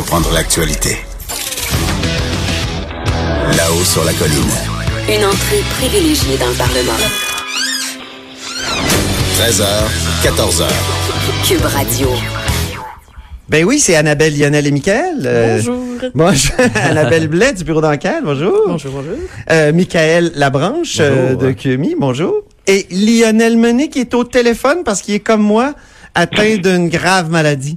comprendre l'actualité. Là-haut sur la colline. Une entrée privilégiée dans le Parlement. 13h, 14h. Cube Radio. Ben oui, c'est Annabelle Lionel et Michael. Euh, Bonjour. Bonjour. Annabelle Blais du bureau d'enquête, bonjour. Bonjour, bonjour. Euh, Michael Labranche euh, de QMI, bonjour. Et Lionel Menet qui est au téléphone parce qu'il est comme moi, atteint d'une grave maladie.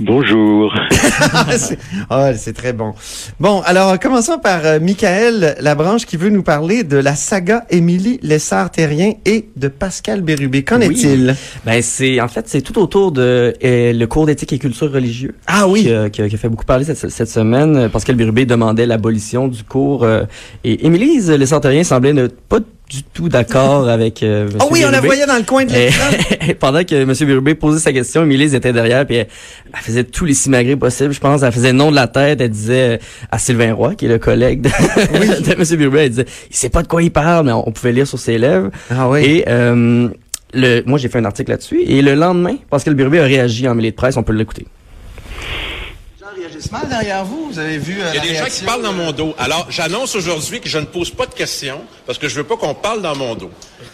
Bonjour. c'est oh, c'est très bon. Bon, alors commençons par euh, Michael Labranche qui veut nous parler de la saga Émilie Lessard-Terrien et de Pascal Bérubé. Qu'en Oui. est-il? Ben c'est en fait c'est tout autour de euh, le cours d'éthique et culture religieux. Ah oui. Qui, a- qui a, qui a fait beaucoup parler cette, cette semaine. Euh, Pascal Bérubé demandait l'abolition du cours euh, et Émilie Lessarterien semblait ne pas du tout d'accord avec. Euh, Oh Monsieur oui, on la voyait dans le coin de l'écran. pendant que M. Bérubé posait sa question, Émilie était derrière, puis elle, elle faisait tous les simagrées possibles, je pense. Elle faisait le nom de la tête, elle disait euh, à Sylvain Roy, qui est le collègue de, de M. Bérubé, elle disait, il sait pas de quoi il parle, mais on, on pouvait lire sur ses lèvres. Ah oui. Et euh, le, moi, j'ai fait un article là-dessus. Et le lendemain, Pascal Bérubé a réagi en mêlée de presse, on peut l'écouter. Gens réagissent mal derrière vous. Vous avez vu euh, Il y a des gens qui parlent dans euh, mon dos. Alors, j'annonce aujourd'hui que je ne pose pas de questions parce que je veux pas qu'on parle dans mon dos.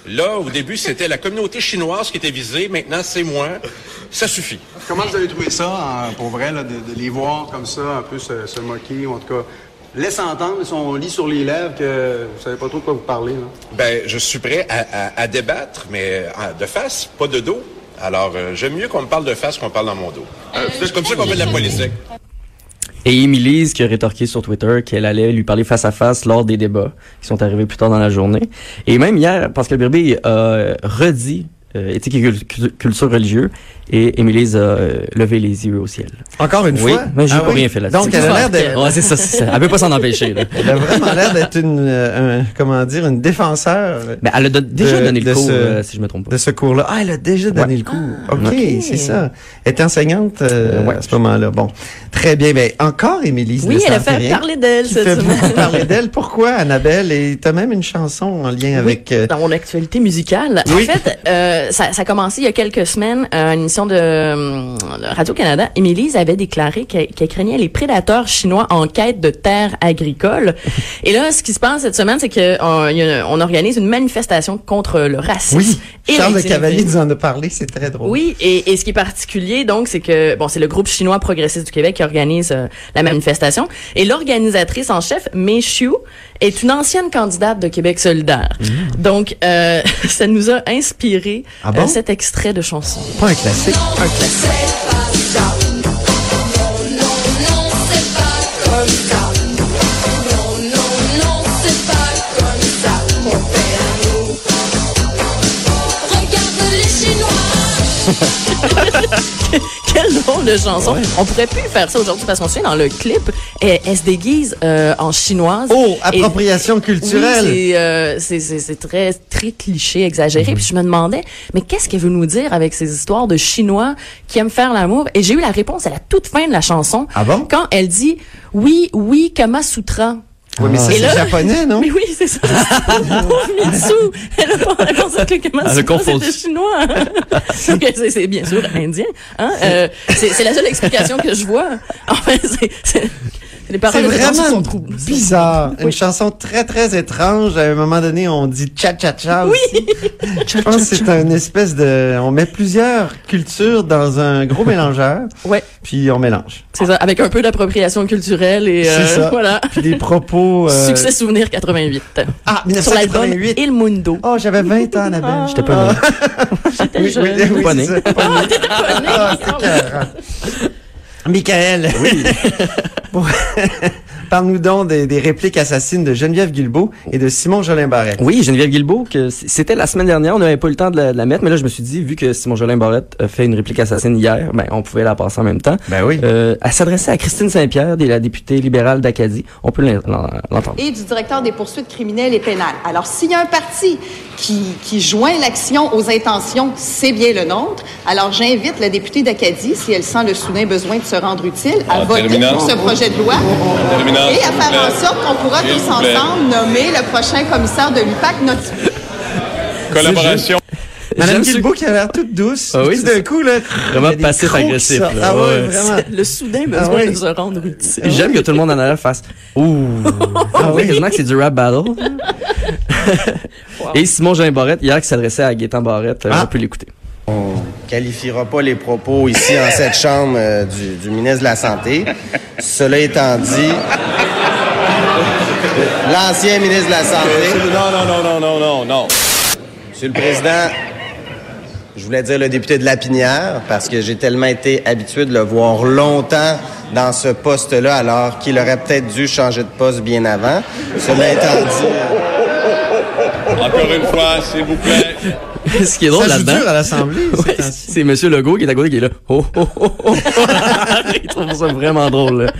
Là, au début, c'était la communauté chinoise qui était visée. Maintenant, c'est moi. Ça suffit. Comment vous avez trouvé ça, hein, pour vrai, là, de, de les voir comme ça, un peu se, se moquer, ou en tout cas, laisse entendre, si on lit sur les lèvres que vous savez pas trop de quoi vous parlez. Là. Ben, je suis prêt à, à- à débattre, mais euh, de face, pas de dos. Alors, euh, j'aime mieux qu'on me parle de face qu'on parle dans mon dos. c'est comme ça qu'on fait de la politique. Et Émilie, qui a rétorqué sur Twitter qu'elle allait lui parler face à face lors des débats qui sont arrivés plus tard dans la journée. Et même hier, Pascal Bérubé a redit euh, éthique et cul- cul- culture religieux et Émilie a euh, levé les yeux au ciel. Encore une Oui, fois? mais j'ai Ah pas oui? rien fait là-dessus. Donc, elle a l'air de, Ouais, c'est ça, c'est ça. Elle veut pas s'en empêcher. Là. elle a vraiment l'air d'être une, euh, un- comment dire, une défenseur Mais elle a déjà De- donné le cours, ce- euh, si je me trompe pas. de ce cours-là. Ah, elle a déjà donné le cours. OK, Ok. c'est ça. Elle est enseignante euh, Ouais. à ce moment-là. Bon, très bien. Ben, encore Émilie Oui, elle a fait parler d'elle qui cette fait semaine. beaucoup parler d'elle. Pourquoi, Annabelle? Et t'as même une chanson en lien avec... euh, Dans mon actualité musicale. Oui. En fait, euh, ça, ça a commencé il y a quelques semaines une émission de, euh, Radio-Canada. Émilie avait déclaré qu'elle craignait les prédateurs chinois en quête de terres agricoles. Et là, ce qui se passe cette semaine, c'est que euh, on organise une manifestation contre le racisme. oui, et Charles. Cavalier nous en a parlé. C'est très drôle. Oui, et, et ce qui est particulier, donc, c'est que, bon, c'est le groupe chinois progressiste du Québec qui organise euh, la manifestation. Et l'organisatrice en chef, Mei Xiu, est une ancienne candidate de Québec solidaire. Donc, euh, ça nous a inspiré Ah bon? cet extrait de chanson. Pas un classique. Un classique. Quel drôle de chanson. On pourrait plus faire ça aujourd'hui parce qu'on se souvient dans le clip, elle, elle se déguise euh, en chinoise. Oh, Et- appropriation culturelle. oui, c'est, euh, c'est, c'est, c'est très, très cliché, exagéré. Puis je me demandais, mais qu'est-ce qu'elle veut nous dire avec ces histoires de Chinois qui aiment faire l'amour? Et j'ai eu la réponse à la toute fin de la chanson. Ah bon? Quand elle dit, oui, oui, Kama Sutra. Oui, mais ça, c'est japonais, non? Mais oui, c'est ça. Pauvre Mitsu. Elle a pensait que confondu. c'était chinois. Donc, c'est, bien sûr indien. Hein? Euh, c'est, c'est la seule explication que je vois. En fait, c'est, c'est, vraiment bizarre. Une Oui. chanson très, très étrange. À un moment donné, on dit cha-cha-cha aussi. Je pense que c'est une espèce de... On met plusieurs cultures dans un gros mélangeur, Ouais. puis on mélange. C'est ça, avec un peu d'appropriation culturelle et C'est euh, ça. voilà. Puis des propos... euh, Succès souvenir 88. Ah, Sur l'album 1988. Il Mundo. Oh, j'avais 20 ans, Annabelle. J'étais pas né. J'étais Oui, jeune. oui, oui, Pas c'est né. ça. Pas. Ah. Michael. Oui. Parle-nous donc des, des répliques assassines de Geneviève Guilbeault et de Simon Jolin Barrette. Oui, Geneviève Guilbeault, que c'était la semaine dernière, on n'avait pas eu le temps de la, de la mettre, mais là, je me suis dit, vu que Simon Jolin Barrette a fait une réplique assassine hier, ben, on pouvait la passer en même temps. Ben oui. Euh, elle s'adressait à Christine Saint-Pierre, la députée libérale d'Acadie. On peut l'en- l'en- l'entendre. et du directeur des poursuites criminelles et pénales. Alors, s'il y a un parti qui, qui joint l'action aux intentions, c'est bien le nôtre. Alors, j'invite la députée d'Acadie, si elle sent le soudain besoin de se rendre utile, à En voter terminant. pour ce projet de loi En et à faire en sorte qu'on pourra tous ensemble nommer le prochain commissaire de l'UPAC, notre Collaboration. Madame Guilbeault qui a l'air toute douce. Ah oui, Tout c'est d'un coup, là. Vraiment passif agressif, là. Ah ouais, Ouais. vraiment. Le soudain Ah besoin ouais. de se rendre utile. J'aime que tout le monde en arrière fasse Ouh. Ah oui, quasiment que c'est du rap battle. Et Simon Jean Barrette, hier, qui s'adressait à Gaétan Barrette, euh, Ah. on peut l'écouter. On qualifiera pas les propos ici en cette chambre euh, du, du ministre de la Santé. Cela étant dit, l'ancien ministre de la Santé. Non, non, non, non, non, non, non. Monsieur le Président, je voulais dire le député de Lapinière parce que j'ai tellement été habitué de le voir longtemps dans ce poste-là alors qu'il aurait peut-être dû changer de poste bien avant. Cela étant dit... Encore une fois, s'il vous plaît. Ce qui est drôle là-dedans. à l'Assemblée. Ouais, c'est Monsieur Legault qui est à côté qui est là. Oh, oh, oh, oh. Il trouve ça vraiment drôle. là.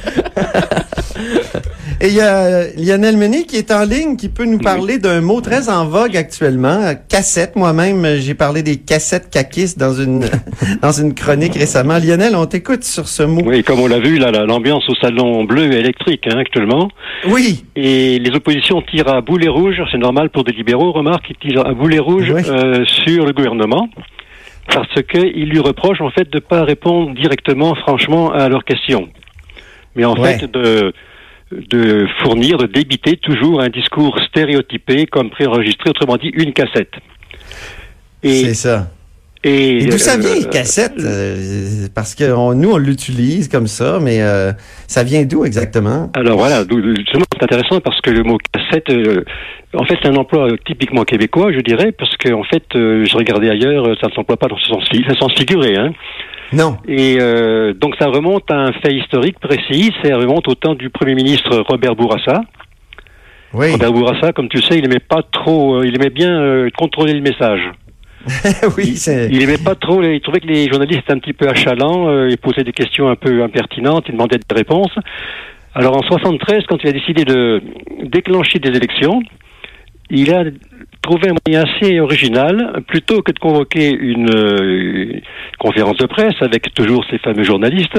Et il y a Lionel Mené qui est en ligne, qui peut nous parler d'un mot très en vogue actuellement, euh, cassette. Moi-même, euh, j'ai parlé des cassettes caquistes dans une dans une chronique récemment. Lionel, on t'écoute sur ce mot. Oui, comme on l'a vu, là, l'ambiance au salon bleu est électrique hein, actuellement. Oui, Et les oppositions tirent à boulet rouge, c'est normal pour des libéraux, remarque, ils tirent à boulet rouge Oui. euh, sur le gouvernement. Parce qu'ils lui reprochent en fait de pas répondre directement, franchement, à leurs questions. Mais en Ouais. fait de, de fournir, de débiter toujours un discours stéréotypé comme préenregistré, autrement dit une cassette. Et, c'est ça. et, Et d'où ça euh, vient, les cassettes? Euh, parce que on- nous, on l'utilise comme ça, mais euh, ça vient d'où exactement? Alors voilà, justement, c'est intéressant parce que le mot cassette, euh, en fait, c'est un emploi euh, typiquement québécois, je dirais, parce que en fait, euh, je regardais ailleurs, euh, ça ne s'emploie pas dans ce sens, ce sens figuré, hein. Non. Et euh, donc ça remonte à un fait historique précis, ça remonte au temps du Premier ministre Robert Bourassa. Oui. Robert Bourassa, comme tu sais, il aimait pas trop, euh, il aimait bien euh, contrôler le message. oui, c'est. Il aimait pas trop, il trouvait que les journalistes étaient un petit peu achalants, ils posaient des questions un peu impertinentes, ils demandaient des réponses. Alors en 73, quand il a décidé de déclencher des élections, il a trouvé un moyen assez original, plutôt que de convoquer une, euh, une conférence de presse avec toujours ces fameux journalistes,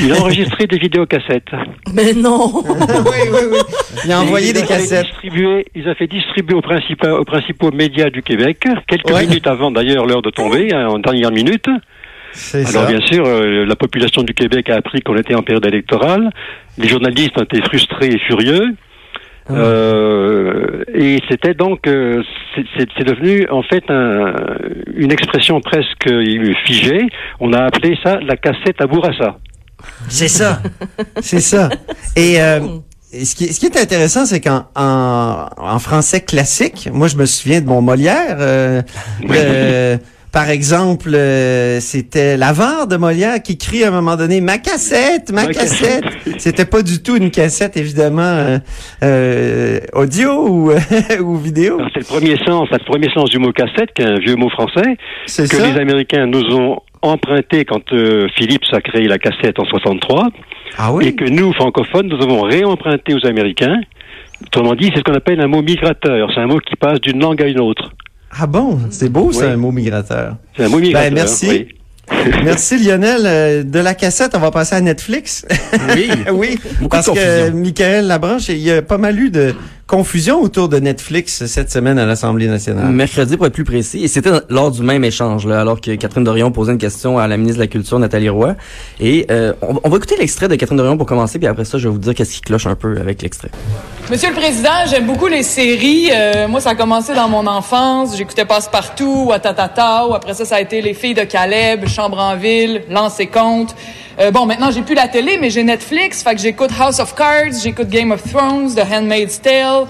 il a enregistré des vidéocassettes. Mais non! oui, oui, oui. Il a envoyé des il a fait cassettes. distribuer- ils ont fait distribuer aux principaux, aux principaux médias du Québec, quelques Ouais. minutes avant d'ailleurs l'heure de tomber, hein, en dernière minute. C'est Alors ça. bien sûr, euh, la population du Québec a appris qu'on était en période électorale. Les journalistes ont été frustrés et furieux. Ah. Euh, et c'était donc, euh, c'est- c'est c'est devenu en fait un- une expression presque figée. On a appelé ça la cassette à Bourassa. C'est ça. C'est ça. Et euh, ce, qui, ce qui est intéressant, c'est qu'en en, en français classique, moi je me souviens de mon Molière. euh, le- par exemple, euh, c'était l'avare de Molière qui crie à un moment donné ma cassette, ma Ma cassette. C'était pas du tout une cassette évidemment euh, euh, audio ou, ou vidéo. C'est le premier sens, c'est le premier sens du mot cassette, qui est un vieux mot français. C'est que ça. les Américains nous ont emprunté quand Philips a créé la cassette en 63 Ah oui? et que nous, francophones, nous avons réemprunté aux Américains. Autrement dit, c'est ce qu'on appelle un mot migrateur. C'est un mot qui passe d'une langue à une autre. Ah bon, c'est beau, c'est Oui. un mot migrateur. C'est un mot migrateur. Ben, merci. oui. Merci Lionel. Euh, De la cassette, on va passer à Netflix. Oui. oui, Beaucoup parce de que confusion. Michael Labranche, il y a pas mal eu de confusion autour de Netflix cette semaine à l'Assemblée nationale. Mercredi, pour être plus précis. Et c'était lors du même échange, là, alors que Catherine Dorion posait une question à la ministre de la Culture, Nathalie Roy. Et euh, on, on va écouter l'extrait de Catherine Dorion pour commencer, puis après ça, je vais vous dire qu'est-ce qui cloche un peu avec l'extrait. Monsieur le Président, j'aime beaucoup les séries. Euh, moi, ça a commencé dans mon enfance. J'écoutais Passe-Partout, Watatata, ou après ça, ça a été Les Filles de Caleb, Chambre en Ville, Lance et Compte. Euh, bon, maintenant, j'ai plus la télé, mais j'ai Netflix, fait que j'écoute House of Cards, j'écoute Game of Thrones, The Handmaid's Tale.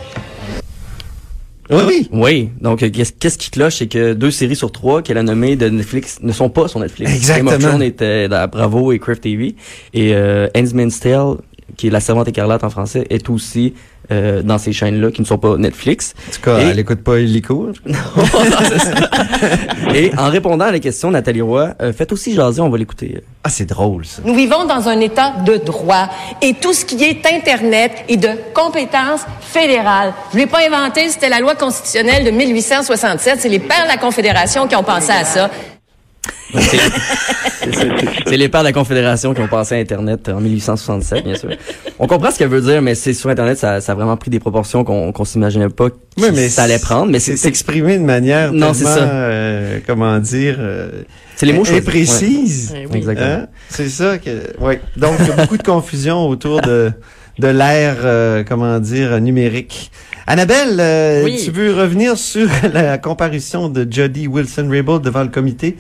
Oui, oui. Oui. Donc, euh, qu'est-ce qui cloche, c'est que deux séries sur trois qu'elle a nommées de Netflix ne sont pas sur Netflix. Exactement. Game of Thrones était dans Bravo et Crave TV. Et euh, Handmaid's Tale, qui est La Servante écarlate en français, est aussi euh, dans ces chaînes-là qui ne sont pas Netflix. En tout cas, Et- elle écoute pas Illico. Et en répondant à la question, Nathalie Roy, euh, faites aussi jaser, on va l'écouter. Ah, c'est drôle, ça. Nous vivons dans un État de droit et tout ce qui est Internet est de compétence fédérale. Je ne l'ai pas inventé, c'était la loi constitutionnelle de 1867. C'est les pères de la Confédération qui ont pensé à ça. C'est les pères de la Confédération qui ont passé Internet en 1867, bien sûr. On comprend ce qu'elle veut dire, mais c'est sur Internet, ça, ça a vraiment pris des proportions qu'on qu'on s'imaginait pas que Oui, mais ça allait prendre. Mais c'est c'est s'exprimer de manière Non, c'est tellement, ça. euh, comment dire, euh, C'est les mots choisis. imprécises. Ouais. Oui. Exactement. Hein? C'est ça que, oui. Donc, il y a beaucoup de confusion autour de, de l'ère, euh, comment dire, numérique. Annabelle, euh, Oui. tu veux revenir sur la comparution de Jody Wilson-Raybould devant le comité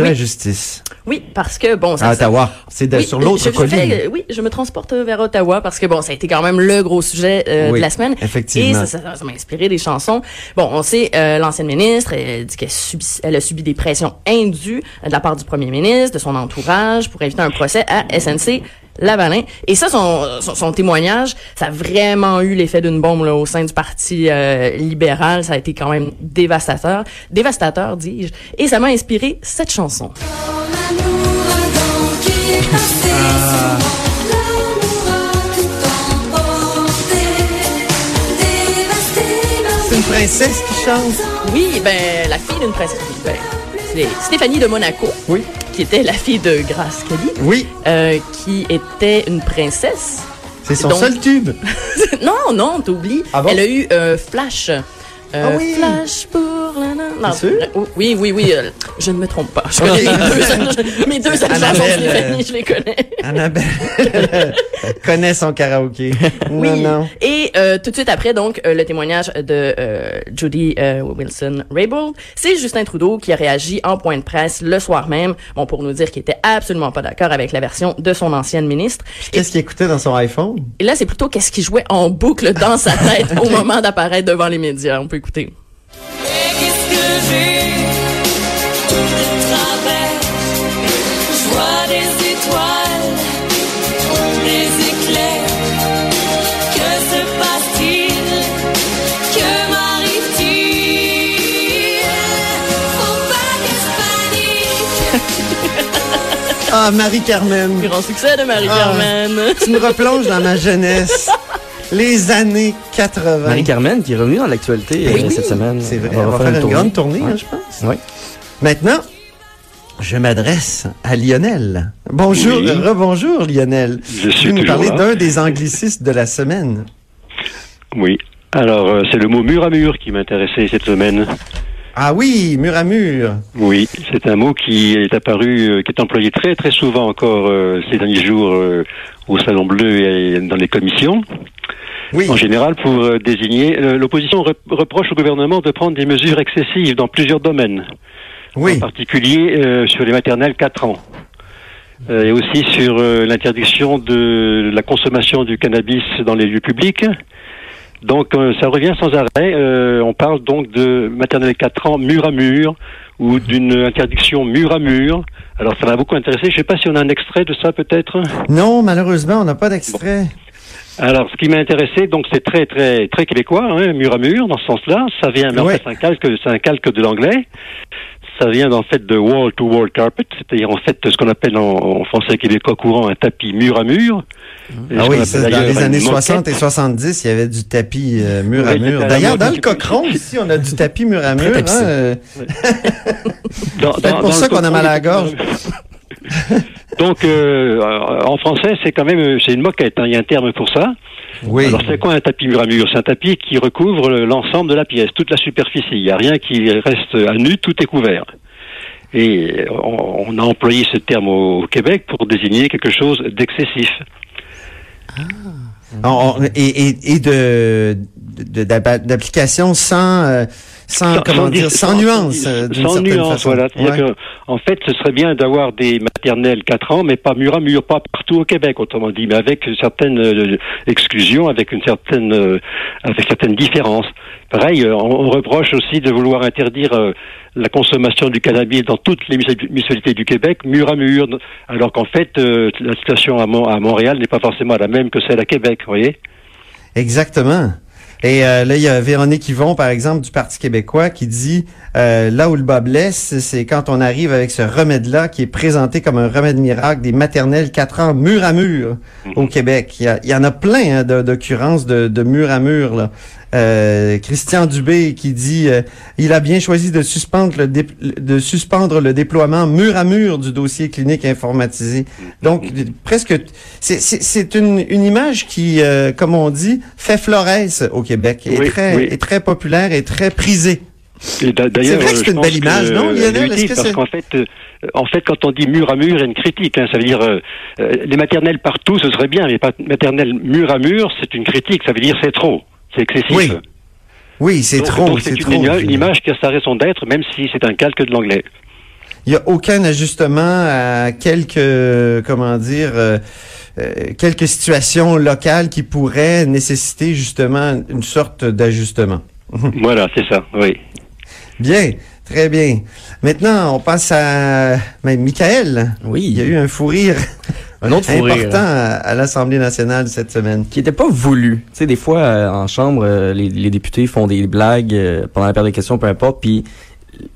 de la Oui. justice Oui, parce que bon, ça, à Ottawa. C'est Oui, sur l'autre colline. fais- oui, je me transporte vers Ottawa parce que bon, ça a été quand même le gros sujet euh, Oui, de la semaine. effectivement. Et ça, ça- ça m'a inspiré des chansons. Bon, on sait, euh, l'ancienne ministre, elle dit qu'elle elle a subi des pressions indues de la part du premier ministre, de son entourage, pour éviter un procès à SNC Lavalin. Et ça, son, son, son témoignage, ça a vraiment eu l'effet d'une bombe là, au sein du parti euh, libéral. Ça a été quand même dévastateur, dévastateur, dis-je. Et ça m'a inspiré cette chanson. C'est une princesse qui chante. Oui, ben, la fille d'une princesse. Ben, c'est Stéphanie de Monaco. Oui. Qui était la fille de Grace Kelly. Oui. Euh, qui était une princesse. C'est son Donc- seul tube. non, non, t'oublies. Ah bon? Elle a eu euh, Flash. Euh, Ah oui. Flash pour Non, oui, oui, oui. euh, je ne me trompe pas. Je connais mes deux, mes Annabelle, Stéphanie, euh, je les connais. Annabelle elle connaît son karaoké. Non, Oui. non. Et euh, tout de suite après, donc, euh, le témoignage de euh, Judy euh, Wilson-Raybould, c'est Justin Trudeau qui a réagi en point de presse le soir même, bon, pour nous dire qu'il était absolument pas d'accord avec la version de son ancienne ministre. Qu'est-ce qu'il écoutait dans son iPhone? Et là, c'est plutôt qu'est-ce qui jouait en boucle dans sa tête au moment d'apparaître devant les médias. On peut écouter. Ah, Marie-Carmen. Grand succès de Marie-Carmen. Ah, tu me replonges dans ma jeunesse. Les années 80. Marie-Carmen qui est revenue dans l'actualité euh, Oui, cette semaine. C'est vrai. Elle On va faire une grande tournée, Ouais. hein, je pense. Oui. Maintenant, je m'adresse à Lionel. Bonjour, Oui. rebonjour Lionel. Je suis Tu nous parler d'un des anglicistes de la semaine. Oui. Alors, euh, c'est le mot mur à mur qui m'intéressait cette semaine. Ah oui, mur à mur. Oui, c'est un mot qui est apparu, euh, qui est employé très très souvent encore euh, ces derniers jours euh, au Salon Bleu et dans les commissions. Oui. En général, pour désigner, l'opposition re- reproche au gouvernement de prendre des mesures excessives dans plusieurs domaines. Oui. En particulier sur les maternelles 4 ans. Et aussi sur l'interdiction de la consommation du cannabis dans les lieux publics. Donc euh, ça revient sans arrêt. Euh, on parle donc de maternelle 4 ans mur à mur ou d'une interdiction mur à mur. Alors ça m'a beaucoup intéressé. Je ne sais pas si on a un extrait de ça peut-être. Non, malheureusement, on n'a pas d'extrait. Alors, ce qui m'a intéressé, donc, c'est très, très, très québécois, hein, mur à mur, dans ce sens-là. Ça vient, mais en fait, c'est un calque, c'est un calque de l'anglais. Ça vient, en fait, de wall to wall carpet, c'est-à-dire, en fait, ce qu'on appelle en, en français québécois courant un tapis mur à mur. Et Ah oui, ça, dans les années moquette. 60 et 70, il y avait du tapis euh, mur à mur. D'ailleurs, dans le cochon, ici, on a du tapis mur à mur. hein, euh, C'est pour dans ça qu'on a mal à la gorge. Donc, euh, en français, c'est quand même, c'est une moquette. hein, Il y a un terme pour ça. Oui. Alors, c'est quoi un tapis mur à mur? C'est un tapis qui recouvre l'ensemble de la pièce, toute la superficie. Il n'y a rien qui reste à nu, tout est couvert. Et on, on a employé ce terme au Québec pour désigner quelque chose d'excessif. On- on- et et, et de d'application sans euh, sans, comment dire sans, nuance euh, sans nuance, façon. voilà. C'est-à-dire Ouais. que, en fait, ce serait bien d'avoir des maternelles 4 ans, mais pas mur à mur, pas partout au Québec, autrement dit, mais avec une certaine euh, exclusion, avec une certaine, euh, avec certaines différences. Pareil, euh, on, on reproche aussi de vouloir interdire euh, la consommation du cannabis dans toutes les municip- municipalités du Québec, mur à mur, alors qu'en fait, euh, la situation à, à Montréal n'est pas forcément la même que celle à Québec, vous voyez? Exactement. Et euh, là, il y a Véronique Yvon, par exemple, du Parti québécois, qui dit euh, là où le bas blesse, c'est quand on arrive avec ce remède-là qui est présenté comme un remède miracle des maternelles 4 ans mur à mur au Québec. Il y, a- il y en a plein hein, de- d'occurrences de, de mur à mur. Là. Euh, Christian Dubé qui dit euh, il a bien choisi de suspendre le dé- de suspendre le déploiement mur à mur du dossier clinique informatisé. Donc presque c'est une une image qui euh, comme on dit fait florès au Québec est Oui, très oui. est très populaire et très prisé. Et d'a- C'est vrai que c'est une belle image, non, euh, Lionel? utile que parce qu'en fait, euh, en fait, quand on dit mur à mur, il y a une critique. Hein, ça veut dire euh, euh, les maternelles partout, ce serait bien, mais maternelles mur à mur, c'est une critique. Ça veut dire c'est trop, c'est excessif. Oui. Oui, c'est trop, donc c'est une, ima- une image qui a sa raison d'être, même si c'est un calque de l'anglais. Il n'y a aucun ajustement à quelques, comment dire, euh, euh, quelques situations locales qui pourraient nécessiter justement une sorte d'ajustement. voilà, c'est ça, oui. Bien, très bien. Maintenant, on passe à ben, Michael. Oui. Il y a eu un fou rire. Un autre rire, important hein. à, à l'Assemblée nationale cette semaine. qui était pas voulu. Tu sais, des fois, euh, en chambre, euh, les, les députés font des blagues euh, pendant la période de questions, peu importe, puis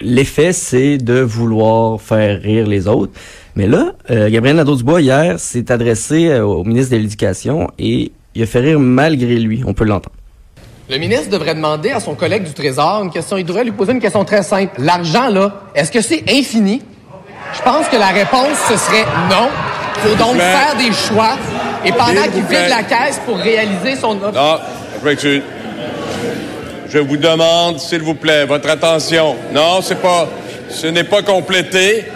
l'effet, c'est de vouloir faire rire les autres. Mais là, euh, Gabriel Nadeau-Dubois, hier, s'est adressé euh, au ministre de l'Éducation et il a fait rire malgré lui. On peut l'entendre. Le ministre devrait demander à son collègue du Trésor une question. Il devrait lui poser une question très simple. L'argent, là, est-ce que c'est infini? Je pense que la réponse, ce serait non. Il faut donc faire des choix. Et pendant qu'il vide la caisse pour réaliser son objectif. Non, tu- Je vous demande, s'il vous plaît, votre attention. Non, c'est pas. Ce n'est pas complété.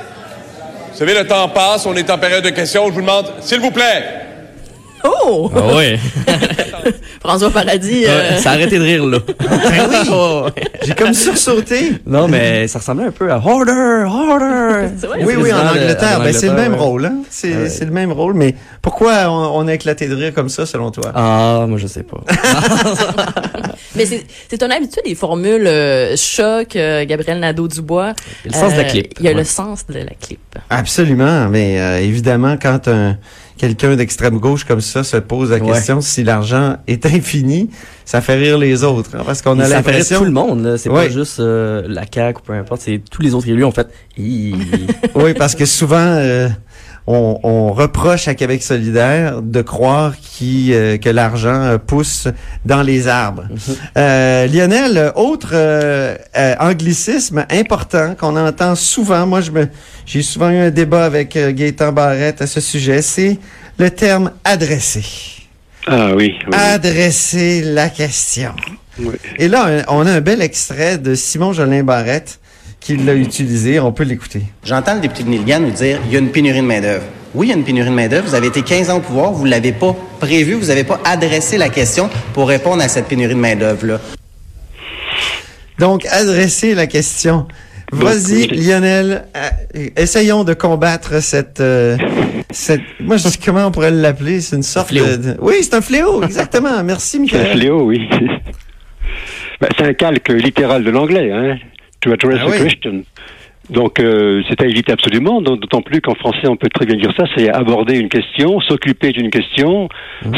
Vous savez, le temps passe, on est en période de questions. Je vous demande, s'il vous plaît. Oh! Ah ouais. François Paradis. euh, ça a arrêté de rire, là. Ben oui. Oh, ouais. J'ai comme sursauté. Non, mais ça ressemblait un peu à Harder, Harder. Oui, oui, en Angleterre. en Ben, c'est le Angleterre, même ouais. rôle, hein? C'est ouais. le même rôle. Mais pourquoi on, on a éclaté de rire comme ça, selon toi? Ah, moi, je sais pas. Mais c'est une habitude des formules euh, choc, euh, Gabriel Nadeau-Dubois. Il y a le sens de la clip, Il y a ouais. le sens de la clip. Absolument, mais euh, évidemment, quand un quelqu'un d'extrême gauche comme ça se pose la Ouais. question si l'argent est infini, ça fait rire les autres, hein, parce qu'on a ça fait l'impression. tout le monde. C'est Ouais. pas juste euh, la CAQ ou peu importe. C'est tous les autres élus, en fait. Oui, parce que souvent, euh, on, on reproche à Québec solidaire de croire qui, euh, que l'argent euh, pousse dans les arbres. Euh, Lionel, autre euh, euh, anglicisme important qu'on entend souvent, moi je me, j'ai souvent eu un débat avec euh, Gaëtan Barrette à ce sujet, c'est le terme adressé. Ah oui, oui. Adresser la question. Oui. Et là, on a un bel extrait de Simon Jolin Barrette qui l'a utilisé. On peut l'écouter. J'entends le député de Milligan nous dire il y a une pénurie de main-d'œuvre. Oui, il y a une pénurie de main-d'œuvre. Vous avez été 15 ans au pouvoir, vous ne l'avez pas prévu, vous n'avez pas adressé la question pour répondre à cette pénurie de main-d'œuvre-là. Donc, adresser la question. Vas-y, Lionel, euh, essayons de combattre cette, euh, cette... Moi, je sais comment on pourrait l'appeler. C'est une sorte fléau. de, de- Oui, c'est un fléau, exactement. Merci, C'est un Michael. fléau, oui. Ben, c'est un calque littéral de l'anglais, hein. To address Ah oui. question. Donc, euh, c'est à éviter absolument, d'autant plus qu'en français, on peut très bien dire ça, c'est aborder une question, s'occuper d'une question,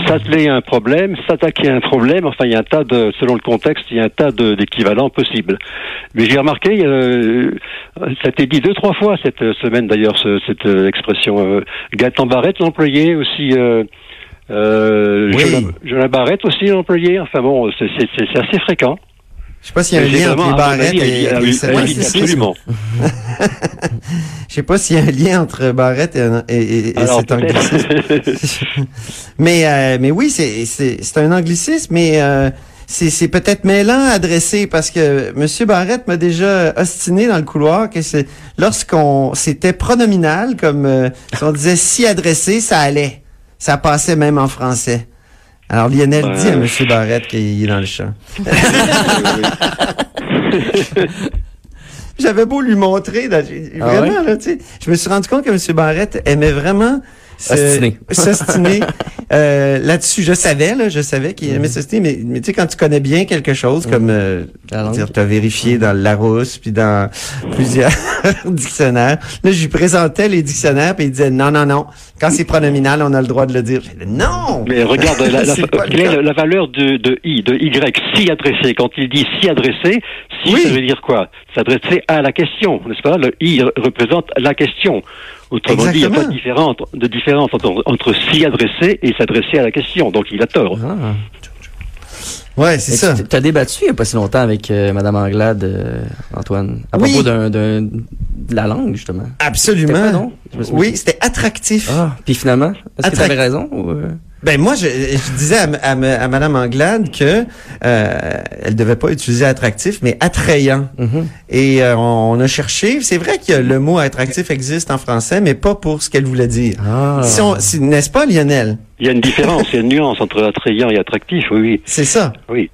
s'atteler à un problème, s'attaquer à un problème, enfin, il y a un tas de, selon le contexte, il y a un tas d'équivalents possibles. Mais j'ai remarqué, euh, ça a été dit deux, trois fois cette semaine d'ailleurs, ce- cette euh, expression. Euh, Gaëtan Barrette, l'employé, aussi... Euh, euh, Oui. Jonas- Barrette aussi l'employé. Enfin bon, c'est assez fréquent. Je sais pas s'il y a un lien entre les barrettes et, et. Absolument. Je sais pas s'il y a un lien entre Barrette et, et, et- et Alors, cet anglicisme. mais, euh, mais oui, c'est, c'est, c'est un anglicisme, mais euh, c'est, c'est peut-être mêlant à adresser parce que Monsieur Barrette m'a déjà ostiné dans le couloir que c'est lorsqu'on c'était pronominal, comme euh, si on disait si adressé, ça allait. Ça passait même en français. Alors Lionel dit à Monsieur Barrette qu'il est dans le champ. J'avais beau lui montrer, Ah vraiment, là, tu sais, je me suis rendu compte que M. Barrette aimait vraiment. S'ostiner euh, là-dessus. Je savais, là, je savais qu'il aimait s'ostiner, mais, mais tu sais, quand tu connais bien quelque chose, comme, euh, tu as vérifié dans le Larousse, puis dans plusieurs dictionnaires, là, je lui présentais les dictionnaires, puis il disait, non, non, non, quand c'est pronominal, on a le droit de le dire. J'ai dit, non! Mais regarde la, la, la, la valeur de, de I, de Y, si adressé. Quand il dit si adressé, si Oui. ça veut dire quoi? S'adresser à la question, n'est-ce pas? Le I re- représente la question. Autrement dit, il n'y a pas de différence, de différence entre, entre s'y adresser et s'adresser à la question. Donc il a tort. Ah. Ouais, c'est ça. Tu as débattu il y a pas si longtemps avec euh, Madame Anglade, euh, Antoine, à Oui. propos d'un, d'un- de la langue, justement. C'était Absolument. non? Oui, c'était attractif. Ah, puis finalement, est-ce que tu avais raison? Ou, euh? Ben moi, je, je disais à, à, à Madame Anglade que euh, elle devait pas utiliser attractif, mais attrayant. Mm-hmm. Et euh, on, on a cherché. C'est vrai que le mot attractif existe en français, mais pas pour ce qu'elle voulait dire. Ah. Si on- si- n'est-ce pas, Lionel? Il y a une différence, il y a une nuance entre attrayant et attractif, oui, oui. C'est ça. Oui.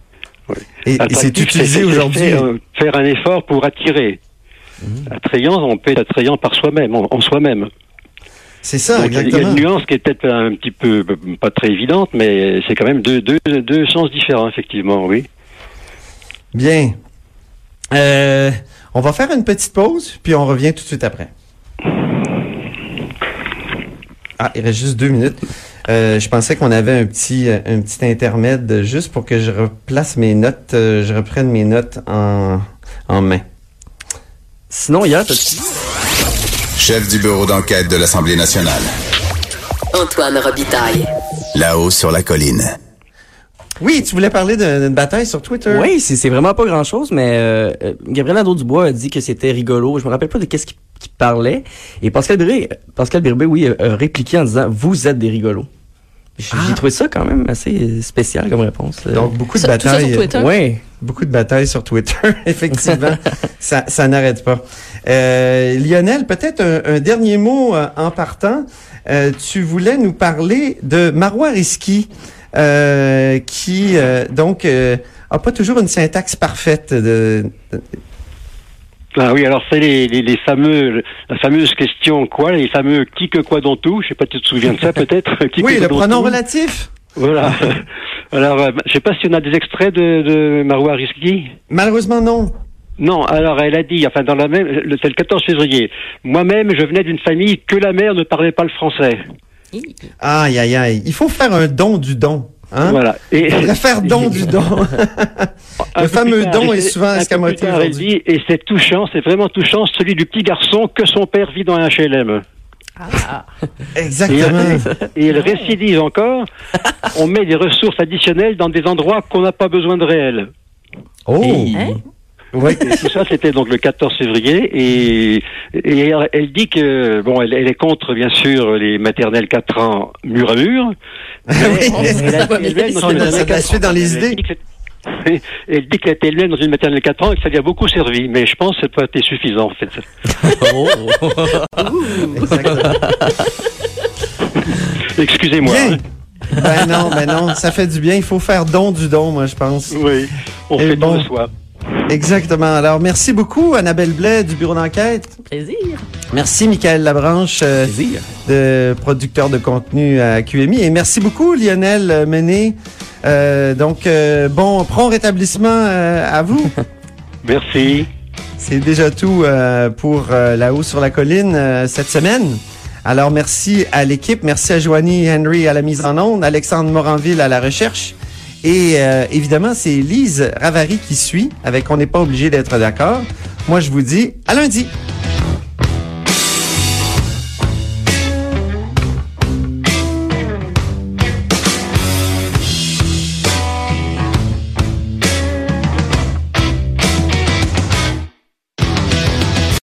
Et, et c'est utilisé aujourd'hui. Faire, euh, faire un effort pour attirer. Attrayant, on peut être attrayant par soi-même, en, en soi-même. C'est ça, Donc, Il y a exactement. une nuance qui est peut-être un petit peu pas très évidente, mais c'est quand même deux, deux, deux sens différents, effectivement, oui. Bien. Euh, on va faire une petite pause, puis on revient tout de suite après. Ah, il reste juste deux minutes. Euh, je pensais qu'on avait un petit, un petit intermède juste pour que je replace mes notes, euh, je reprenne mes notes en, en main. Sinon, hier, t'as- Chef du bureau d'enquête de l'Assemblée nationale. Antoine Robitaille. Là-haut sur la colline. Oui, tu voulais parler de- d'une bataille sur Twitter? Oui, c'est vraiment pas grand-chose, mais euh, euh, Gabriel Nadeau-Dubois a dit que c'était rigolo. Je me rappelle pas de qu'est-ce qu'il parlait. Et Pascal Birbé, Pascal Birbé, oui, a- répliqué en disant « Vous êtes des rigolos ». J'ai j'ai trouvé ça quand même assez spécial comme réponse. Euh, Donc, beaucoup de Ça- tout ça batailles. sur Twitter? Oui. Beaucoup de batailles sur Twitter, effectivement. ça ça n'arrête pas. Euh, Lionel, peut-être un, un dernier mot euh, en partant. Euh, tu voulais nous parler de Marois Risky, euh, qui, euh, donc, euh, a pas toujours une syntaxe parfaite. De, de- Ah oui, alors c'est les, les, les fameux, la fameuse question quoi, les fameux qui que quoi dont tout. Je sais pas, tu te souviens de ça peut-être Oui, le pronom relatif. Voilà. alors, euh, je sais pas si on a des extraits de, de Marois Risky. Malheureusement, non. Non, alors elle a dit, enfin dans la même, le- c'est le 14 février. Moi-même, je venais d'une famille que la mère ne parlait pas le français. Aïe, aïe, aïe. Il faut faire un don du don. Hein? Voilà. Et Il faudrait faire don du don. Un le fameux tard, don et est souvent escamoté aujourd'hui. dit, et c'est touchant, c'est vraiment touchant, celui du petit garçon que son père vit dans un HLM. Exactement. Et, elle récidive encore, on met des ressources additionnelles dans des endroits qu'on n'a pas besoin de réels. Oh! Hein? Oui. Et tout ça, c'était donc le 14 février. Et, et elle- elle dit que, bon, elle, elle est contre, bien sûr, les maternelles 4 ans mur à mur. Mais elle elle-même dans On une a- ça maternelle la 4 suite dans ans. les Elle idées. Elle dit qu'elle était elle-même dans une maternelle 4 ans et que ça lui a beaucoup servi. Mais je pense que ça n'a pas été suffisant, en fait. Oh. Excusez-moi. Bien. hein. Ben non, ben non, ça fait du bien. Il faut faire don du don, moi, je pense. Oui, on Et fait bon. don de soi. Exactement. Alors, merci beaucoup, Annabelle Blais du bureau d'enquête. Plaisir. Merci, Michael Labranche, euh, Plaisir. de producteur de contenu à QMI. Et merci beaucoup, Lionel Mené. Euh, donc, euh, bon, prompt rétablissement euh, à vous. Merci. C'est déjà tout euh, pour euh, La Haut sur la colline euh, cette semaine. Alors, merci à l'équipe. Merci à Joanie Henry à la mise en onde, Alexandre Moranville à la recherche. Et euh, évidemment, c'est Lise Ravary qui suit avec On n'est pas obligé d'être d'accord. Moi, je vous dis à lundi.